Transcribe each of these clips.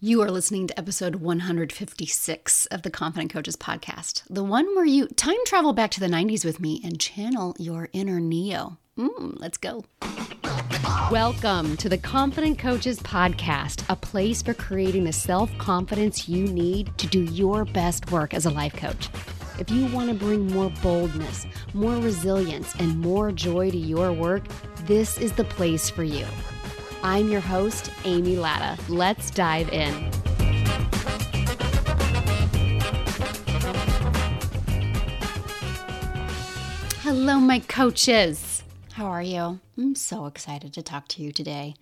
You are listening to episode 156 of the Confident Coaches podcast, the one where you time travel back to the 90s with me and channel your inner Neo. Mm, let's go. Welcome to the Confident Coaches podcast, a place for creating the self confidence you need to do your best work as a life coach. If you want to bring more boldness, more resilience, and more joy to your work, this is the place for you. I'm your host, Amy Latta. Let's dive in. Hello, my coaches. How are you? I'm so excited to talk to you today.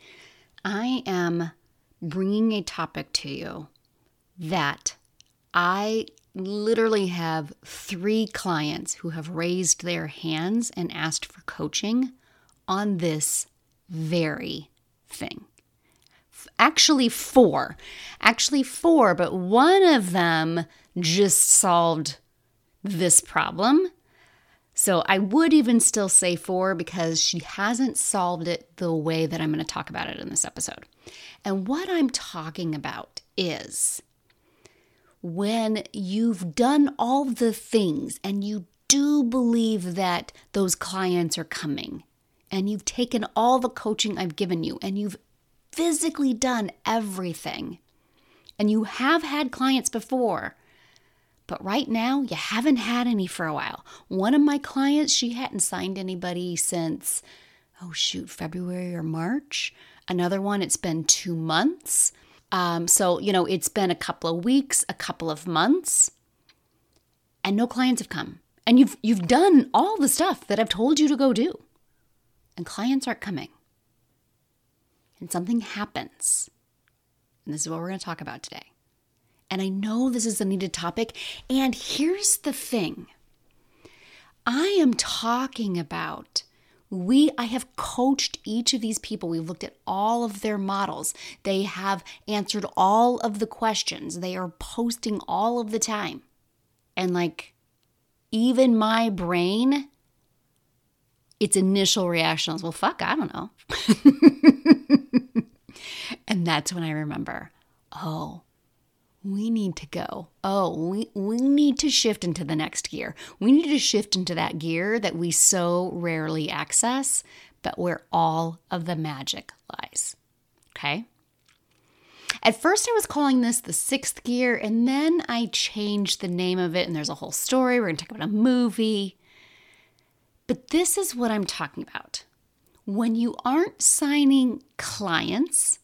I am bringing a topic to you that I literally have three clients who have raised their hands and asked for coaching on this very thing. Actually, four. Actually, four, but one of them just solved this problem. So I would even still say four because she hasn't solved it the way that I'm going to talk about it in this episode. And what I'm talking about is when you've done all the things and you do believe that those clients are coming and you've taken all the coaching I've given you and you've physically done everything and you have had clients before, but right now you haven't had any for a while. One of my clients, she hadn't signed anybody since, oh shoot, February or March. Another one, it's been two months. Um, so, you know, it's been a couple of weeks, a couple of months, and no clients have come. And you've you've done all the stuff that I've told you to go do and clients aren't coming. And something happens. And this is what we're going to talk about today. And I know this is a needed topic. And here's the thing I am talking about. We, I have coached each of these people. We've looked at all of their models. They have answered all of the questions. They are posting all of the time. And like, even my brain its initial reaction was, well, fuck, I don't know. and that's when I remember, oh, we need to go. Oh, we, we need to shift into the next gear. We need to shift into that gear that we so rarely access, but where all of the magic lies. Okay? At first, I was calling this the sixth gear, and then I changed the name of it, and there's a whole story. We're going to talk about a movie. But this is what I'm talking about. When you aren't signing clients,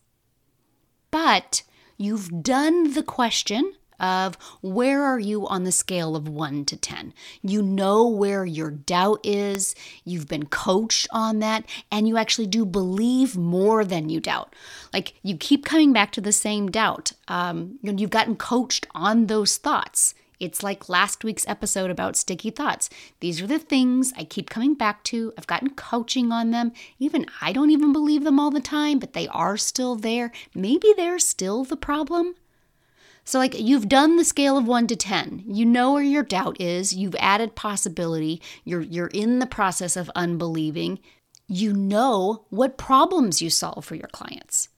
but you've done the question of where are you on the scale of 1 to 10. You know where your doubt is, you've been coached on that, and you actually do believe more than you doubt. Like you keep coming back to the same doubt. Um, you've gotten coached on those thoughts. It's like last week's episode about sticky thoughts. These are the things I keep coming back to. I've gotten coaching on them. Even I don't even believe them all the time, but they are still there. Maybe they're still the problem. So, like, you've done the scale of one to 10. You know where your doubt is. You've added possibility. You're, you're in the process of unbelieving. You know what problems you solve for your clients.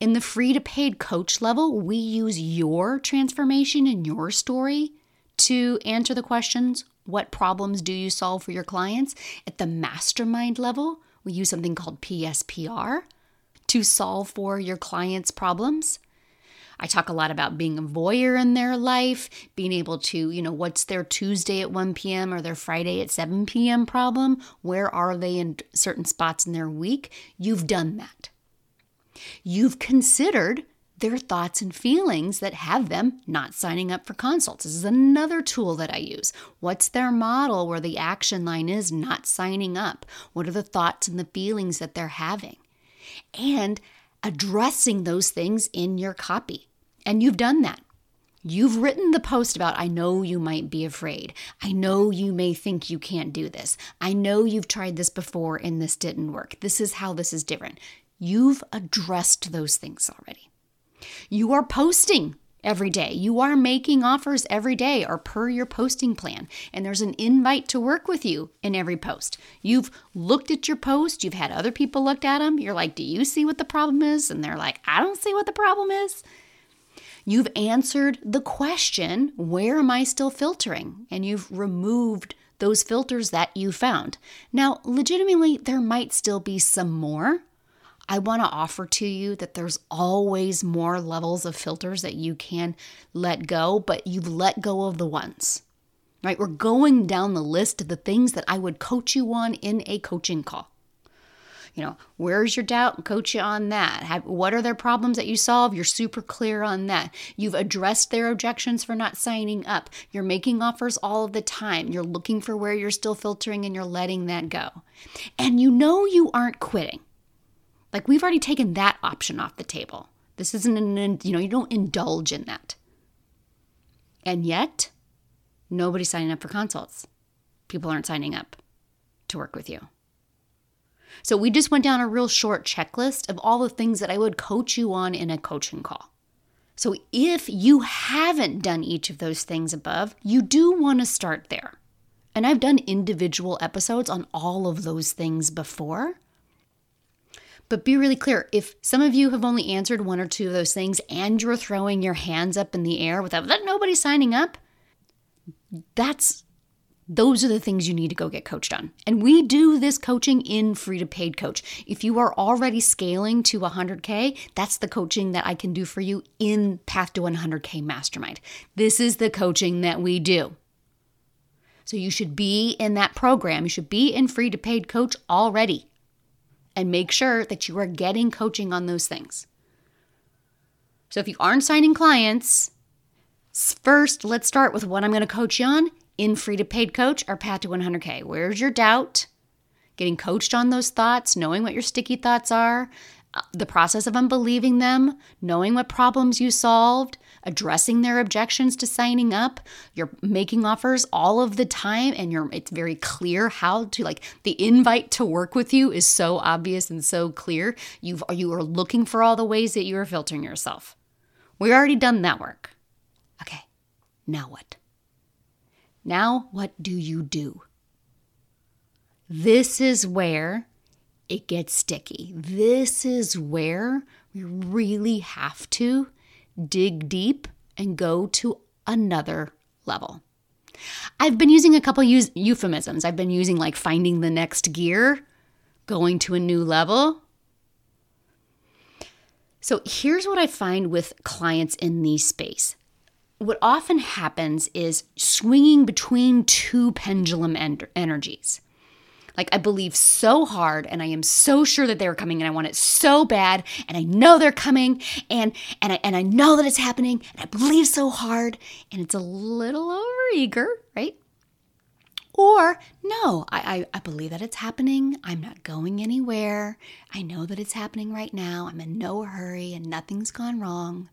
In the free to paid coach level, we use your transformation and your story to answer the questions what problems do you solve for your clients? At the mastermind level, we use something called PSPR to solve for your clients' problems. I talk a lot about being a voyeur in their life, being able to, you know, what's their Tuesday at 1 p.m. or their Friday at 7 p.m. problem? Where are they in certain spots in their week? You've done that. You've considered their thoughts and feelings that have them not signing up for consults. This is another tool that I use. What's their model where the action line is not signing up? What are the thoughts and the feelings that they're having? And addressing those things in your copy. And you've done that. You've written the post about, I know you might be afraid. I know you may think you can't do this. I know you've tried this before and this didn't work. This is how this is different. You've addressed those things already. You are posting every day. You are making offers every day or per your posting plan. And there's an invite to work with you in every post. You've looked at your post, you've had other people looked at them. You're like, Do you see what the problem is? And they're like, I don't see what the problem is. You've answered the question, where am I still filtering? And you've removed those filters that you found. Now, legitimately, there might still be some more. I want to offer to you that there's always more levels of filters that you can let go, but you've let go of the ones, right? We're going down the list of the things that I would coach you on in a coaching call you know, where's your doubt? Coach you on that. Have, what are their problems that you solve? You're super clear on that. You've addressed their objections for not signing up. You're making offers all of the time. You're looking for where you're still filtering and you're letting that go. And you know you aren't quitting. Like we've already taken that option off the table. This isn't an, you know, you don't indulge in that. And yet, nobody's signing up for consults. People aren't signing up to work with you. So we just went down a real short checklist of all the things that I would coach you on in a coaching call. So if you haven't done each of those things above, you do want to start there. And I've done individual episodes on all of those things before. But be really clear if some of you have only answered one or two of those things and you're throwing your hands up in the air without that nobody signing up, that's those are the things you need to go get coached on. And we do this coaching in free to paid coach. If you are already scaling to 100K, that's the coaching that I can do for you in Path to 100K Mastermind. This is the coaching that we do. So you should be in that program. You should be in free to paid coach already. And make sure that you are getting coaching on those things. So if you aren't signing clients, first let's start with what I'm going to coach you on in free to paid coach or path to 100K. Where's your doubt? Getting coached on those thoughts, knowing what your sticky thoughts are, uh, the process of unbelieving them, knowing what problems you solved, addressing their objections to signing up. You're making offers all of the time and you're it's very clear how to like the invite to work with you is so obvious and so clear. You've you are looking for all the ways that you are filtering yourself. We already done that work. Okay. Now what? Now, what do you do? This is where it gets sticky. This is where we really have to dig deep and go to another level. I've been using a couple euphemisms. I've been using like finding the next gear, going to a new level. So here's what I find with clients in the space what often happens is swinging between two pendulum en- energies. Like I believe so hard and I am so sure that they're coming and I want it so bad and I know they're coming and and I and I know that it's happening and I believe so hard and it's a little overeager, right? Or no, I, I, I believe that it's happening. I'm not going anywhere. I know that it's happening right now. I'm in no hurry and nothing's gone wrong.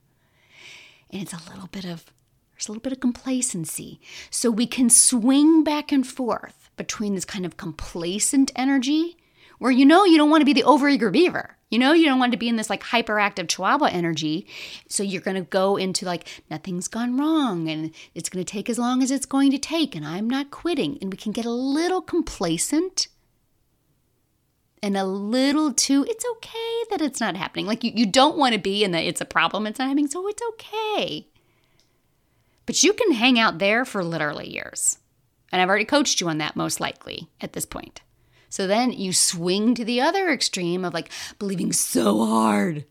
And it's a little bit of there's a little bit of complacency. So we can swing back and forth between this kind of complacent energy where you know you don't want to be the overeager beaver. You know you don't want to be in this like hyperactive chihuahua energy. So you're going to go into like nothing's gone wrong and it's going to take as long as it's going to take and I'm not quitting. And we can get a little complacent and a little too it's okay that it's not happening. Like you, you don't want to be in the it's a problem, it's not happening, so it's okay. But you can hang out there for literally years. And I've already coached you on that most likely at this point. So then you swing to the other extreme of like believing so hard.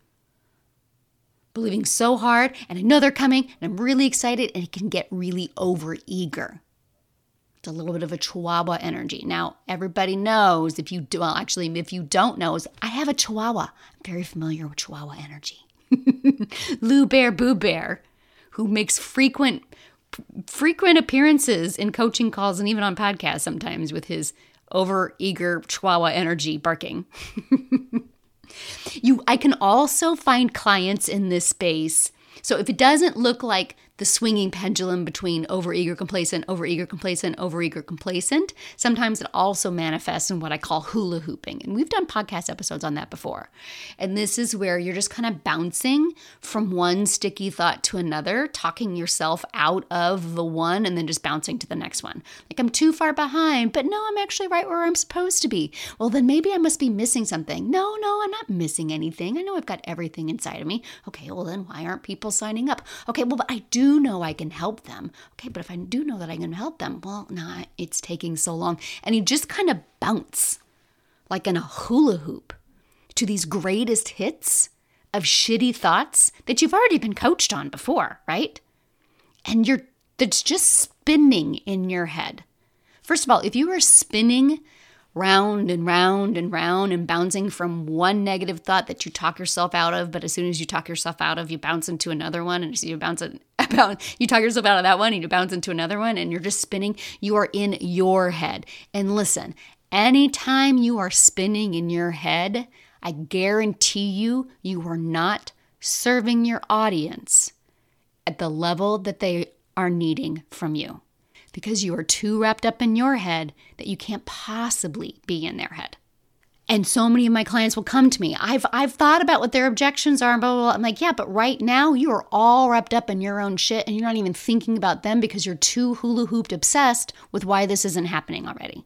Believing so hard, and I know they're coming, and I'm really excited, and it can get really over eager. It's a little bit of a chihuahua energy. Now, everybody knows if you do, well, actually, if you don't know, is I have a chihuahua. I'm very familiar with chihuahua energy. Lou Bear Boo Bear who makes frequent frequent appearances in coaching calls and even on podcasts sometimes with his over eager chihuahua energy barking. you I can also find clients in this space. So if it doesn't look like the swinging pendulum between overeager complacent, overeager complacent, overeager complacent. Sometimes it also manifests in what I call hula hooping. And we've done podcast episodes on that before. And this is where you're just kind of bouncing from one sticky thought to another, talking yourself out of the one and then just bouncing to the next one. Like I'm too far behind, but no, I'm actually right where I'm supposed to be. Well, then maybe I must be missing something. No, no, I'm not missing anything. I know I've got everything inside of me. Okay, well, then why aren't people signing up? Okay, well, but I do know I can help them. Okay, but if I do know that I can help them, well, nah, it's taking so long. And you just kind of bounce like in a hula hoop to these greatest hits of shitty thoughts that you've already been coached on before, right? And you're that's just spinning in your head. First of all, if you are spinning round and round and round and bouncing from one negative thought that you talk yourself out of, but as soon as you talk yourself out of, you bounce into another one, and so you bounce it you talk yourself out of that one, and you bounce into another one, and you're just spinning. You are in your head. And listen, anytime you are spinning in your head, I guarantee you, you are not serving your audience at the level that they are needing from you because you are too wrapped up in your head that you can't possibly be in their head. And so many of my clients will come to me. I've I've thought about what their objections are and blah, blah, blah. I'm like, yeah, but right now you are all wrapped up in your own shit and you're not even thinking about them because you're too hula hooped obsessed with why this isn't happening already.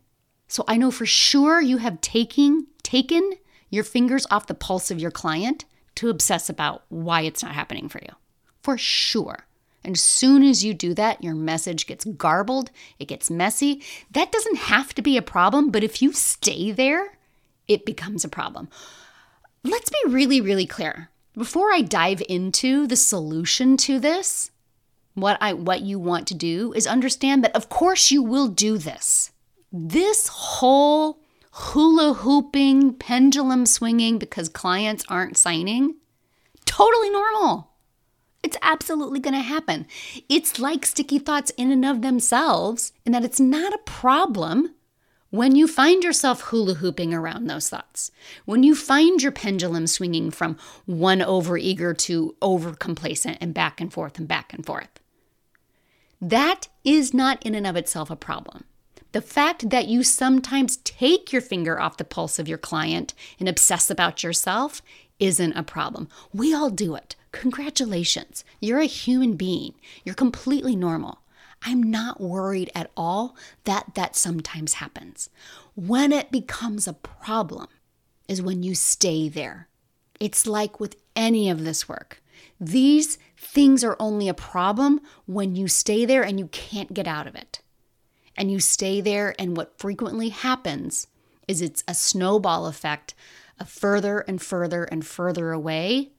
So I know for sure you have taking taken your fingers off the pulse of your client to obsess about why it's not happening for you. For sure. And as soon as you do that, your message gets garbled, it gets messy. That doesn't have to be a problem, but if you stay there, it becomes a problem. Let's be really, really clear. Before I dive into the solution to this, what I what you want to do is understand that of course you will do this. This whole hula hooping, pendulum swinging because clients aren't signing, totally normal. It's absolutely going to happen. It's like sticky thoughts in and of themselves, in that it's not a problem when you find yourself hula hooping around those thoughts. When you find your pendulum swinging from one over eager to over complacent and back and forth and back and forth. That is not in and of itself a problem. The fact that you sometimes take your finger off the pulse of your client and obsess about yourself isn't a problem. We all do it. Congratulations. You're a human being. You're completely normal. I'm not worried at all that that sometimes happens. When it becomes a problem is when you stay there. It's like with any of this work. These things are only a problem when you stay there and you can't get out of it and you stay there, and what frequently happens is it's a snowball effect of further and further and further away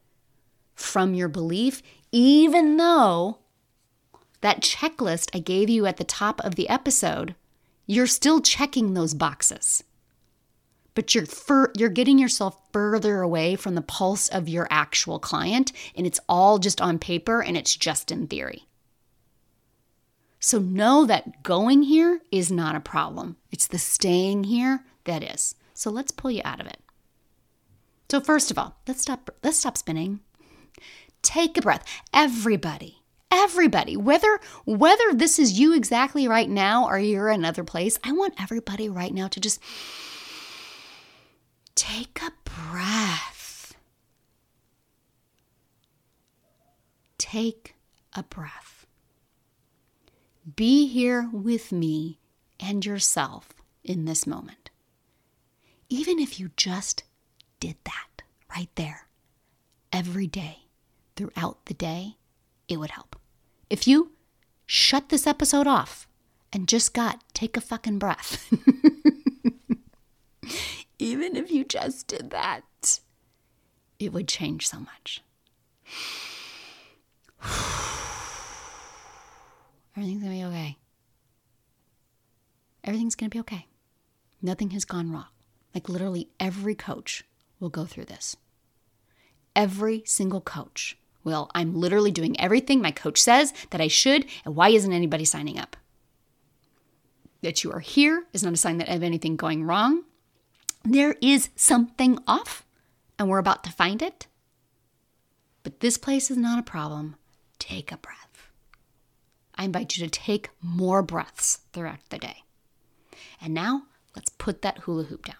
from your belief, even though that checklist I gave you at the top of the episode, you're still checking those boxes. But you're fur- you're getting yourself further away from the pulse of your actual client and it's all just on paper and it's just in theory. So know that going here is not a problem. It's the staying here that is. So let's pull you out of it. So first of all, let's stop let's stop spinning. Take a breath. Everybody. Everybody, whether whether this is you exactly right now or you're another place, I want everybody right now to just take a breath. Take a breath. Be here with me and yourself in this moment. Even if you just did that right there every day throughout the day, it would help. If you shut this episode off and just got take a fucking breath, even if you just did that, it would change so much. Everything's to be okay. Everything's to be okay. Nothing has gone wrong. Like literally every coach will go through this. Every single coach will. I'm literally doing everything my coach says that I should, and why isn't anybody signing up? That you are here is not a sign that of anything going wrong. There is something off, and we're about to find it. But this place is not a problem. Take a breath. I invite you to take more breaths throughout the day. And now let's put that hula hoop down.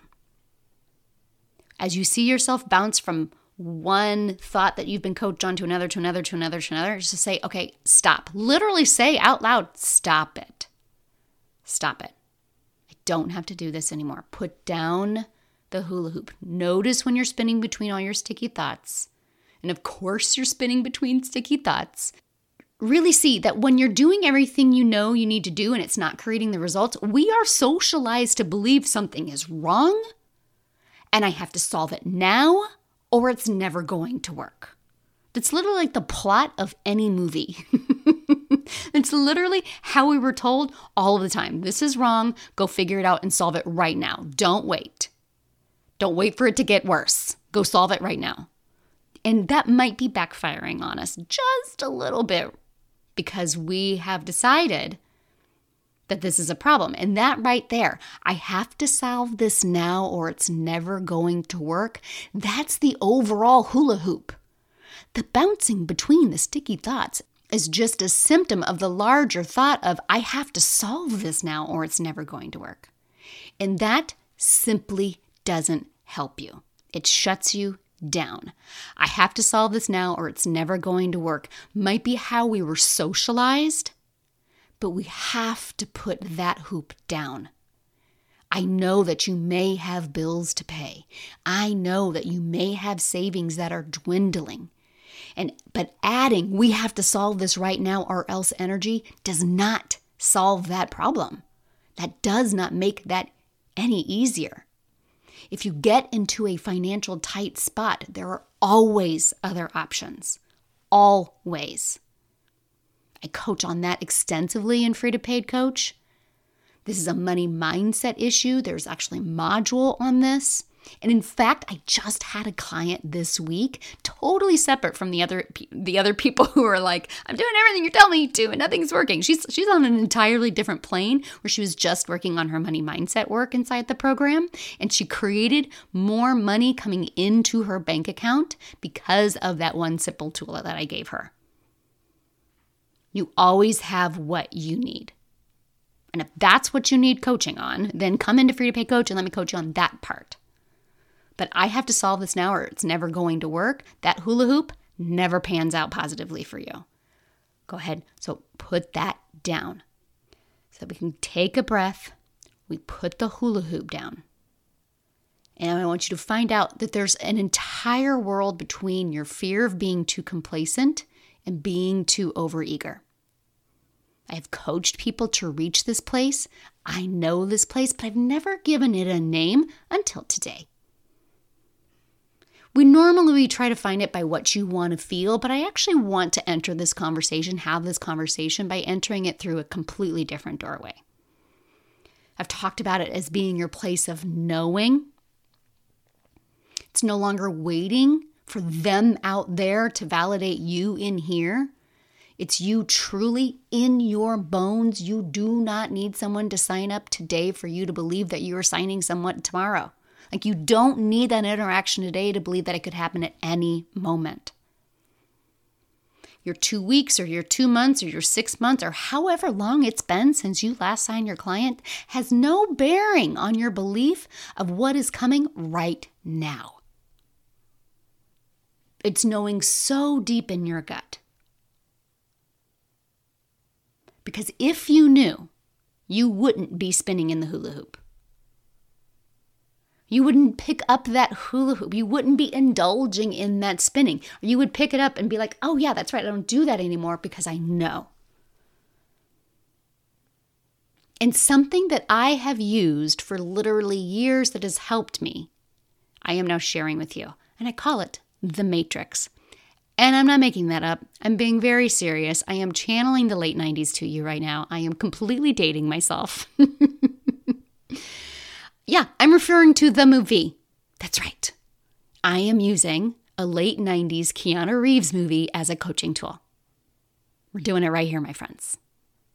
As you see yourself bounce from one thought that you've been coached on to another, to another, to another, to another, just to say, okay, stop. Literally say out loud, stop it. Stop it. I don't have to do this anymore. Put down the hula hoop. Notice when you're spinning between all your sticky thoughts. And of course, you're spinning between sticky thoughts. Really see that when you're doing everything you know you need to do and it's not creating the results, we are socialized to believe something is wrong and I have to solve it now or it's never going to work. That's literally like the plot of any movie. it's literally how we were told all of the time. This is wrong. Go figure it out and solve it right now. Don't wait. Don't wait for it to get worse. Go solve it right now. And that might be backfiring on us just a little bit because we have decided that this is a problem. And that right there, I have to solve this now or it's never going to work. That's the overall hula hoop. The bouncing between the sticky thoughts is just a symptom of the larger thought of, I have to solve this now or it's never going to work. And that simply doesn't help you. It shuts you down. I have to solve this now or it's never going to work. Might be how we were socialized but we have to put that hoop down. I know that you may have bills to pay. I know that you may have savings that are dwindling. And but adding we have to solve this right now or else energy does not solve that problem. That does not make that any easier. If you get into a financial tight spot, there are always other options. Always. I coach on that extensively in Free to Paid Coach. This is a money mindset issue. There's actually a module on this. And in fact, I just had a client this week, totally separate from the other the other people who are like, "I'm doing everything you're telling me to, and nothing's working." She's she's on an entirely different plane where she was just working on her money mindset work inside the program, and she created more money coming into her bank account because of that one simple tool that I gave her. You always have what you need. And if that's what you need coaching on, then come into Free to Paid Coach and let me coach you on that part. But I have to solve this now or it's never going to work. That hula hoop never pans out positively for you. Go ahead. So put that down. So that we can take a breath. We put the hula hoop down. And I want you to find out that there's an entire world between your fear of being too complacent and being too overeager. I have coached people to reach this place. I know this place, but I've never given it a name until today. We normally try to find it by what you want to feel, but I actually want to enter this conversation, have this conversation by entering it through a completely different doorway. I've talked about it as being your place of knowing. It's no longer waiting for them out there to validate you in here. It's you truly in your bones. You do not need someone to sign up today for you to believe that you are signing someone tomorrow. Like you don't need that interaction today to believe that it could happen at any moment. Your two weeks or your two months or your six months or however long it's been since you last signed your client has no bearing on your belief of what is coming right now. It's knowing so deep in your gut. Because if you knew, you wouldn't be spinning in the hula hoop. You wouldn't pick up that hula hoop. You wouldn't be indulging in that spinning. You would pick it up and be like, oh, yeah, that's right. I don't do that anymore because I know. And something that I have used for literally years that has helped me, I am now sharing with you. And I call it the Matrix. And I'm not making that up. I'm being very serious. I am channeling the late 90s to you right now. I am completely dating myself. yeah, I'm referring to the movie. That's right. I am using a late 90s Keanu Reeves movie as a coaching tool. We're doing it right here, my friends.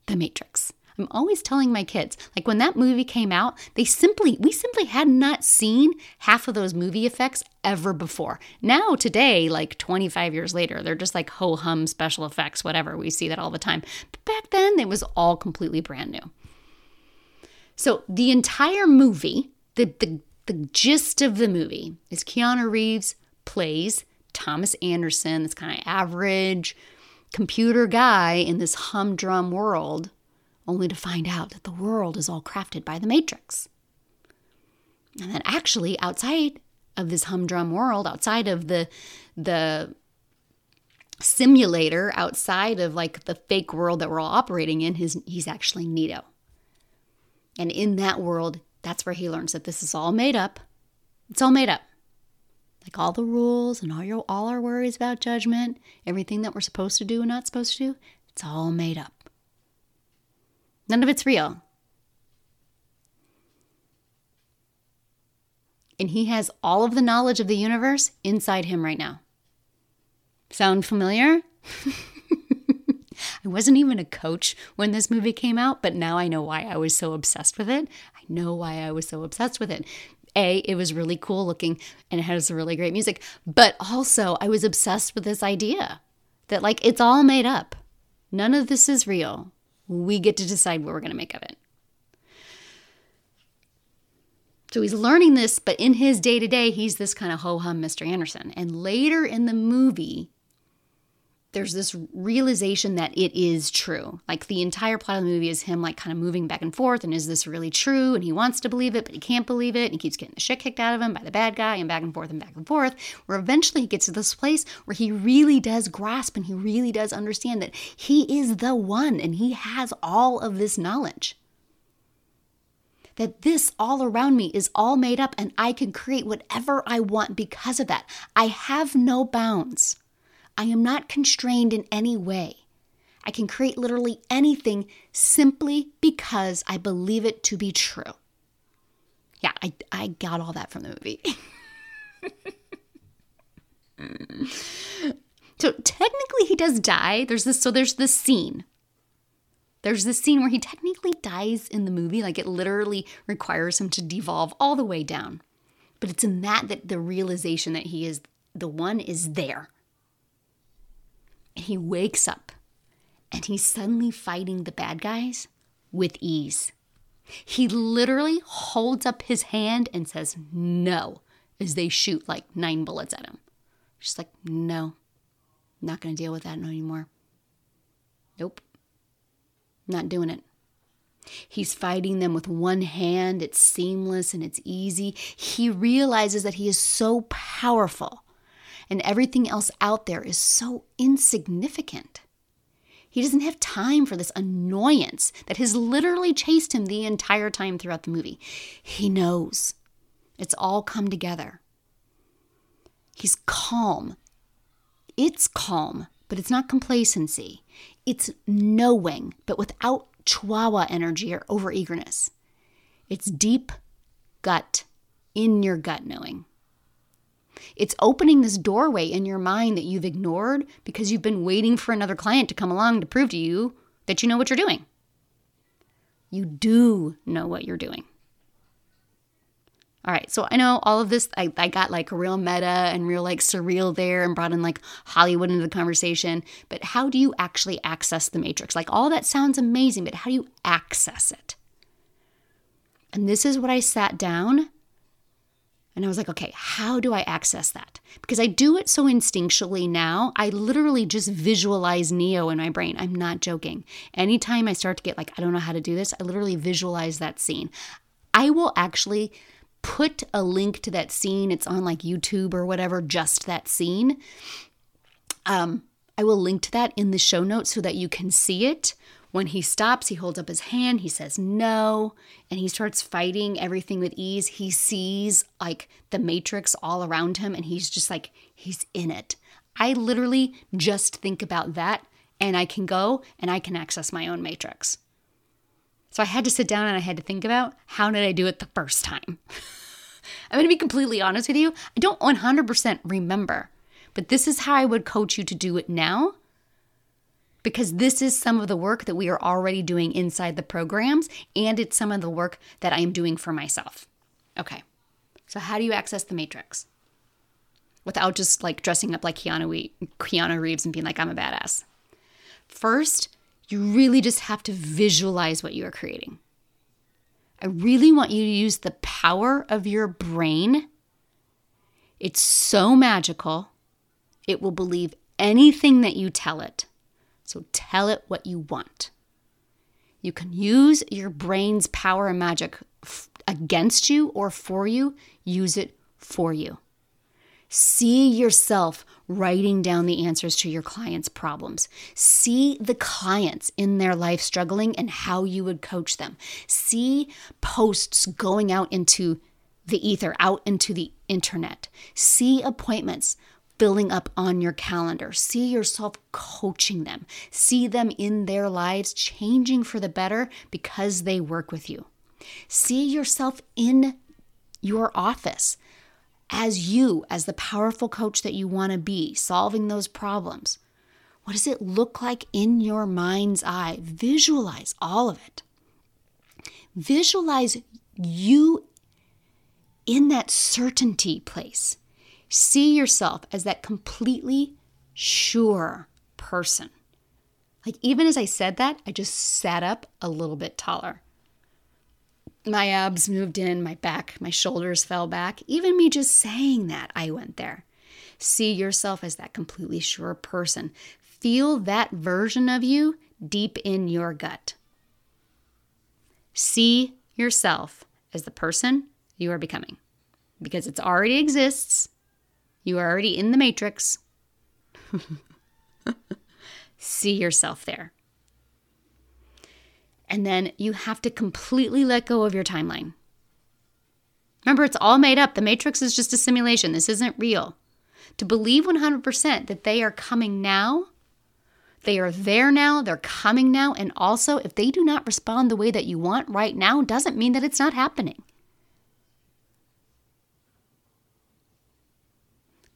The Matrix. I'm always telling my kids, like when that movie came out, they simply, we simply had not seen half of those movie effects ever before. Now, today, like 25 years later, they're just like ho hum special effects, whatever. We see that all the time. But back then, it was all completely brand new. So the entire movie, the, the, the gist of the movie is Keanu Reeves plays Thomas Anderson, this kind of average computer guy in this humdrum world, only to find out that the world is all crafted by the Matrix. And that actually, outside of this humdrum world, outside of the the simulator, outside of like the fake world that we're all operating in, his he's actually Neo. And in that world, that's where he learns that this is all made up. It's all made up like all the rules and all your all our worries about judgment, everything that we're supposed to do and not supposed to do, it's all made up. None of it's real. And he has all of the knowledge of the universe inside him right now. Sound familiar? I wasn't even a coach when this movie came out, but now I know why I was so obsessed with it. I know why I was so obsessed with it. A, it was really cool looking and it has really great music, but also I was obsessed with this idea that like it's all made up. None of this is real. We get to decide what we're going to make of it. So he's learning this, but in his day to day, he's this kind of ho hum Mr. Anderson. And later in the movie, there's this realization that it is true. Like the entire plot of the movie is him like kind of moving back and forth and is this really true? And he wants to believe it, but he can't believe it. And he keeps getting the shit kicked out of him by the bad guy and back and forth and back and forth. Where eventually he gets to this place where he really does grasp and he really does understand that he is the one and he has all of this knowledge. That this all around me is all made up and I can create whatever I want because of that. I have no bounds. I am not constrained in any way. I can create literally anything simply because I believe it to be true. Yeah, I, I got all that from the movie. so technically he does die. There's this so there's this scene. There's this scene where he technically dies in the movie, like it literally requires him to devolve all the way down. But it's in that that the realization that he is the one is there he wakes up and he's suddenly fighting the bad guys with ease. He literally holds up his hand and says no as they shoot like nine bullets at him. Just like, no, not going to deal with that anymore. Nope, not doing it. He's fighting them with one hand. It's seamless and it's easy. He realizes that he is so powerful and everything else out there is so insignificant. He doesn't have time for this annoyance that has literally chased him the entire time throughout the movie. He knows it's all come together. He's calm. It's calm, but it's not complacency. It's knowing, but without chihuahua energy or overeagerness. It's deep gut, in your gut knowing. It's opening this doorway in your mind that you've ignored because you've been waiting for another client to come along to prove to you that you know what you're doing. You do know what you're doing. All right, so I know all of this, I, I got like real meta and real like surreal there and brought in like Hollywood into the conversation. But how do you actually access the matrix? Like all that sounds amazing, but how do you access it? And this is what I sat down and I was like, okay, how do I access that? Because I do it so instinctually now. I literally just visualize Neo in my brain. I'm not joking. Anytime I start to get like, I don't know how to do this, I literally visualize that scene. I will actually put a link to that scene. It's on like YouTube or whatever, just that scene. Um, I will link to that in the show notes so that you can see it when he stops, he holds up his hand, he says no, and he starts fighting everything with ease. He sees like the matrix all around him and he's just like, he's in it. I literally just think about that and I can go and I can access my own matrix. So I had to sit down and I had to think about how did I do it the first time? I'm to be completely honest with you. I don't 100% remember, but this is how I would coach you to do it now because this is some of the work that we are already doing inside the programs, and it's some of the work that I am doing for myself. Okay, so how do you access the matrix? Without just like dressing up like Keanu, Keanu Reeves and being like, I'm a badass. First, you really just have to visualize what you are creating. I really want you to use the power of your brain. It's so magical, it will believe anything that you tell it. So tell it what you want. You can use your brain's power and magic f- against you or for you, use it for you. See yourself writing down the answers to your clients' problems. See the clients in their life struggling and how you would coach them. See posts going out into the ether, out into the internet. See appointments filling up on your calendar. See yourself coaching them. See them in their lives changing for the better because they work with you. See yourself in your office as you, as the powerful coach that you want to be, solving those problems. What does it look like in your mind's eye? Visualize all of it. Visualize you in that certainty place. See yourself as that completely sure person. Like, even as I said that, I just sat up a little bit taller my abs moved in, my back, my shoulders fell back. Even me just saying that, I went there. See yourself as that completely sure person. Feel that version of you deep in your gut. See yourself as the person you are becoming because it already exists. You are already in the matrix. See yourself there. And then you have to completely let go of your timeline. Remember, it's all made up. The matrix is just a simulation. This isn't real. To believe 100% that they are coming now, they are there now, they're coming now, and also if they do not respond the way that you want right now, doesn't mean that it's not happening.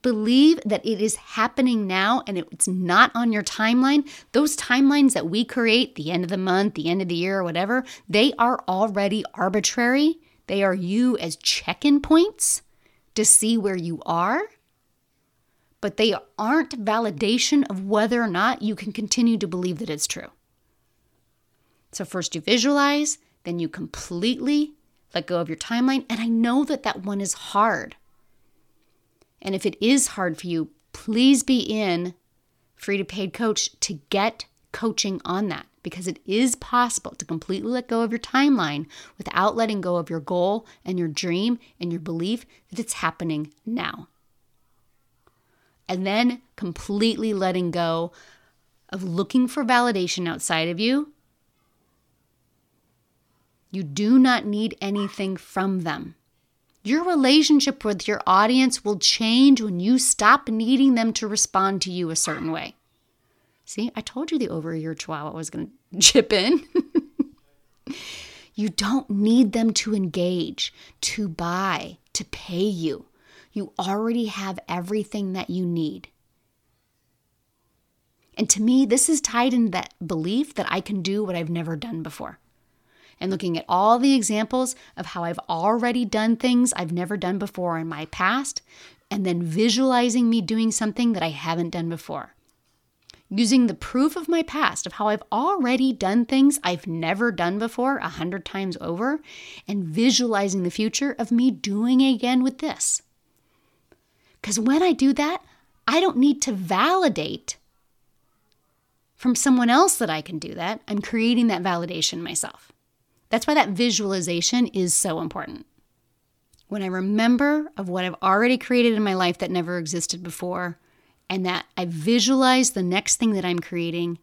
Believe that it is happening now and it's not on your timeline, those timelines that we create, the end of the month, the end of the year, or whatever, they are already arbitrary. They are you as check in points to see where you are, but they aren't validation of whether or not you can continue to believe that it's true. So, first you visualize, then you completely let go of your timeline. And I know that that one is hard and if it is hard for you, please be in free to paid coach to get coaching on that because it is possible to completely let go of your timeline without letting go of your goal and your dream and your belief that it's happening now. And then completely letting go of looking for validation outside of you. You do not need anything from them. Your relationship with your audience will change when you stop needing them to respond to you a certain way. See, I told you the over ear chihuahua was going to chip in. you don't need them to engage, to buy, to pay you. You already have everything that you need. And to me, this is tied in that belief that I can do what I've never done before and looking at all the examples of how I've already done things I've never done before in my past, and then visualizing me doing something that I haven't done before. Using the proof of my past of how I've already done things I've never done before a hundred times over, and visualizing the future of me doing again with this. Because when I do that, I don't need to validate from someone else that I can do that. I'm creating that validation myself. That's why that visualization is so important. When I remember of what I've already created in my life that never existed before, and that I visualize the next thing that I'm creating,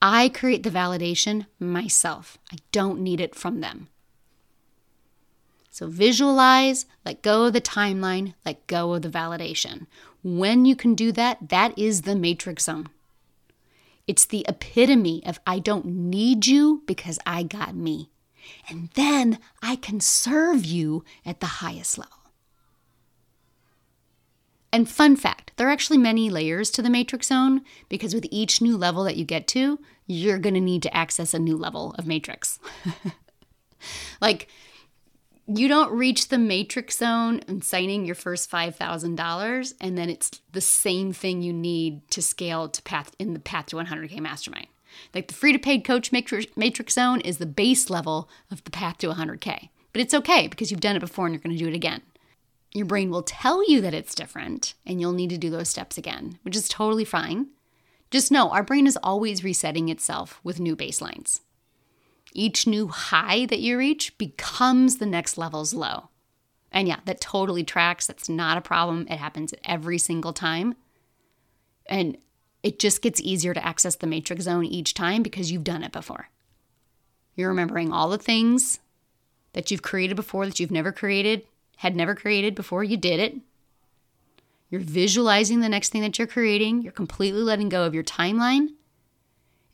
I create the validation myself. I don't need it from them. So visualize, let go of the timeline, let go of the validation. When you can do that, that is the matrix zone. It's the epitome of I don't need you because I got me and then I can serve you at the highest level. And fun fact, there are actually many layers to the matrix zone because with each new level that you get to, you're going to need to access a new level of matrix. like you don't reach the matrix zone and signing your first $5,000 and then it's the same thing you need to scale to path in the path to 100k mastermind. Like the free to paid coach matrix, zone is the base level of the path to 100k. But it's okay because you've done it before and you're going to do it again. Your brain will tell you that it's different and you'll need to do those steps again, which is totally fine. Just know our brain is always resetting itself with new baselines. Each new high that you reach becomes the next level's low. And yeah, that totally tracks. That's not a problem. It happens every single time. And it just gets easier to access the matrix zone each time because you've done it before. You're remembering all the things that you've created before that you've never created, had never created before you did it. You're visualizing the next thing that you're creating. You're completely letting go of your timeline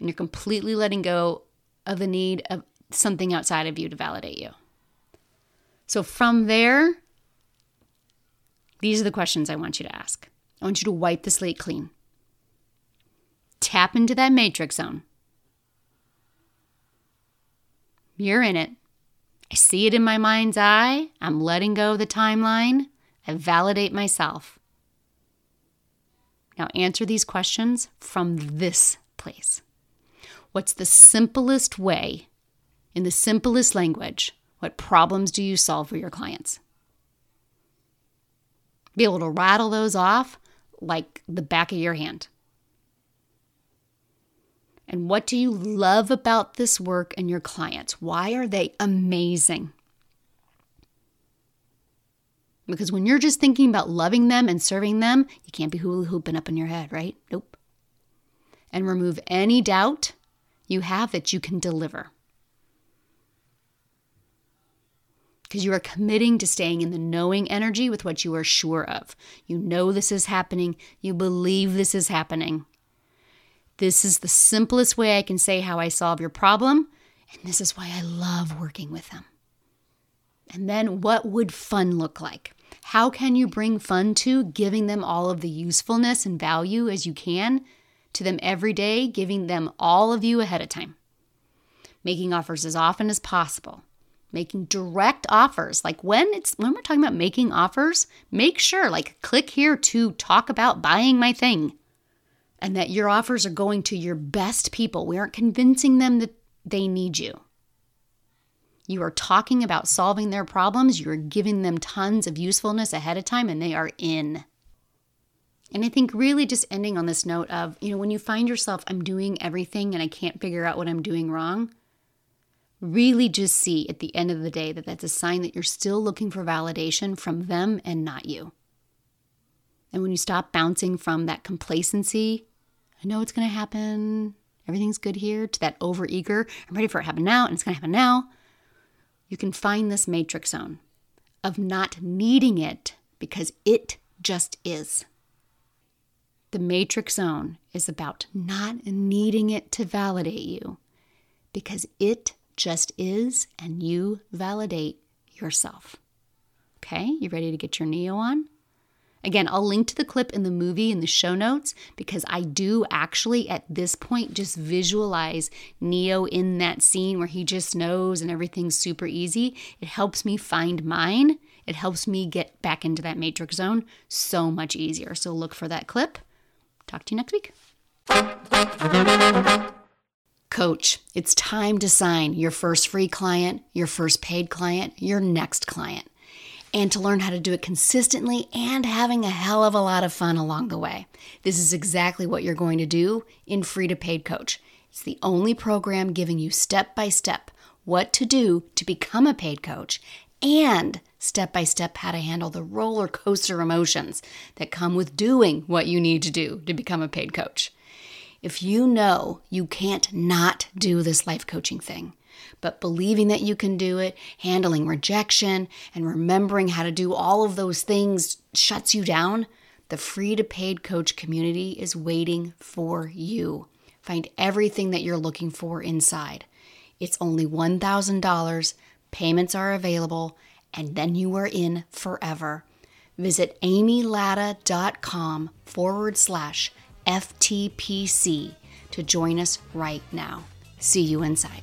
and you're completely letting go of the need of something outside of you to validate you. So from there, these are the questions I want you to ask. I want you to wipe the slate clean. Tap into that matrix zone. You're in it. I see it in my mind's eye. I'm letting go of the timeline. I validate myself. Now answer these questions from this place. What's the simplest way, in the simplest language, what problems do you solve for your clients? Be able to rattle those off like the back of your hand. And what do you love about this work and your clients? Why are they amazing? Because when you're just thinking about loving them and serving them, you can't be hula hooping up in your head, right? Nope. And remove any doubt you have that you can deliver. Because you are committing to staying in the knowing energy with what you are sure of. You know this is happening, you believe this is happening. This is the simplest way I can say how I solve your problem, and this is why I love working with them. And then, what would fun look like? How can you bring fun to giving them all of the usefulness and value as you can to them every day, giving them all of you ahead of time. Making offers as often as possible. Making direct offers. Like when it's when we're talking about making offers, make sure like click here to talk about buying my thing. And that your offers are going to your best people. We aren't convincing them that they need you. You are talking about solving their problems. You're giving them tons of usefulness ahead of time, and they are in. And I think really just ending on this note of, you know, when you find yourself, I'm doing everything and I can't figure out what I'm doing wrong, really just see at the end of the day that that's a sign that you're still looking for validation from them and not you. And when you stop bouncing from that complacency, I know it's going to happen, everything's good here, to that overeager, I'm ready for it to happen now and it's going to happen now, you can find this matrix zone of not needing it because it just is. The matrix zone is about not needing it to validate you because it just is and you validate yourself. Okay, you ready to get your Neo on? Again, I'll link to the clip in the movie in the show notes because I do actually at this point just visualize Neo in that scene where he just knows and everything's super easy. It helps me find mine. It helps me get back into that matrix zone so much easier. So look for that clip. Talk to you next week. Coach, it's time to sign your first free client, your first paid client, your next client, and to learn how to do it consistently and having a hell of a lot of fun along the way. This is exactly what you're going to do in Free to Paid Coach. It's the only program giving you step by step what to do to become a paid coach and step by step how to handle the roller coaster emotions that come with doing what you need to do to become a paid coach. If you know you can't not do this life coaching thing, but believing that you can do it, handling rejection, and remembering how to do all of those things shuts you down, the free to paid coach community is waiting for you. Find everything that you're looking for inside. It's only $1,000, payments are available, and then you are in forever. Visit amylatta.com forward slash FTPC to join us right now. See you inside.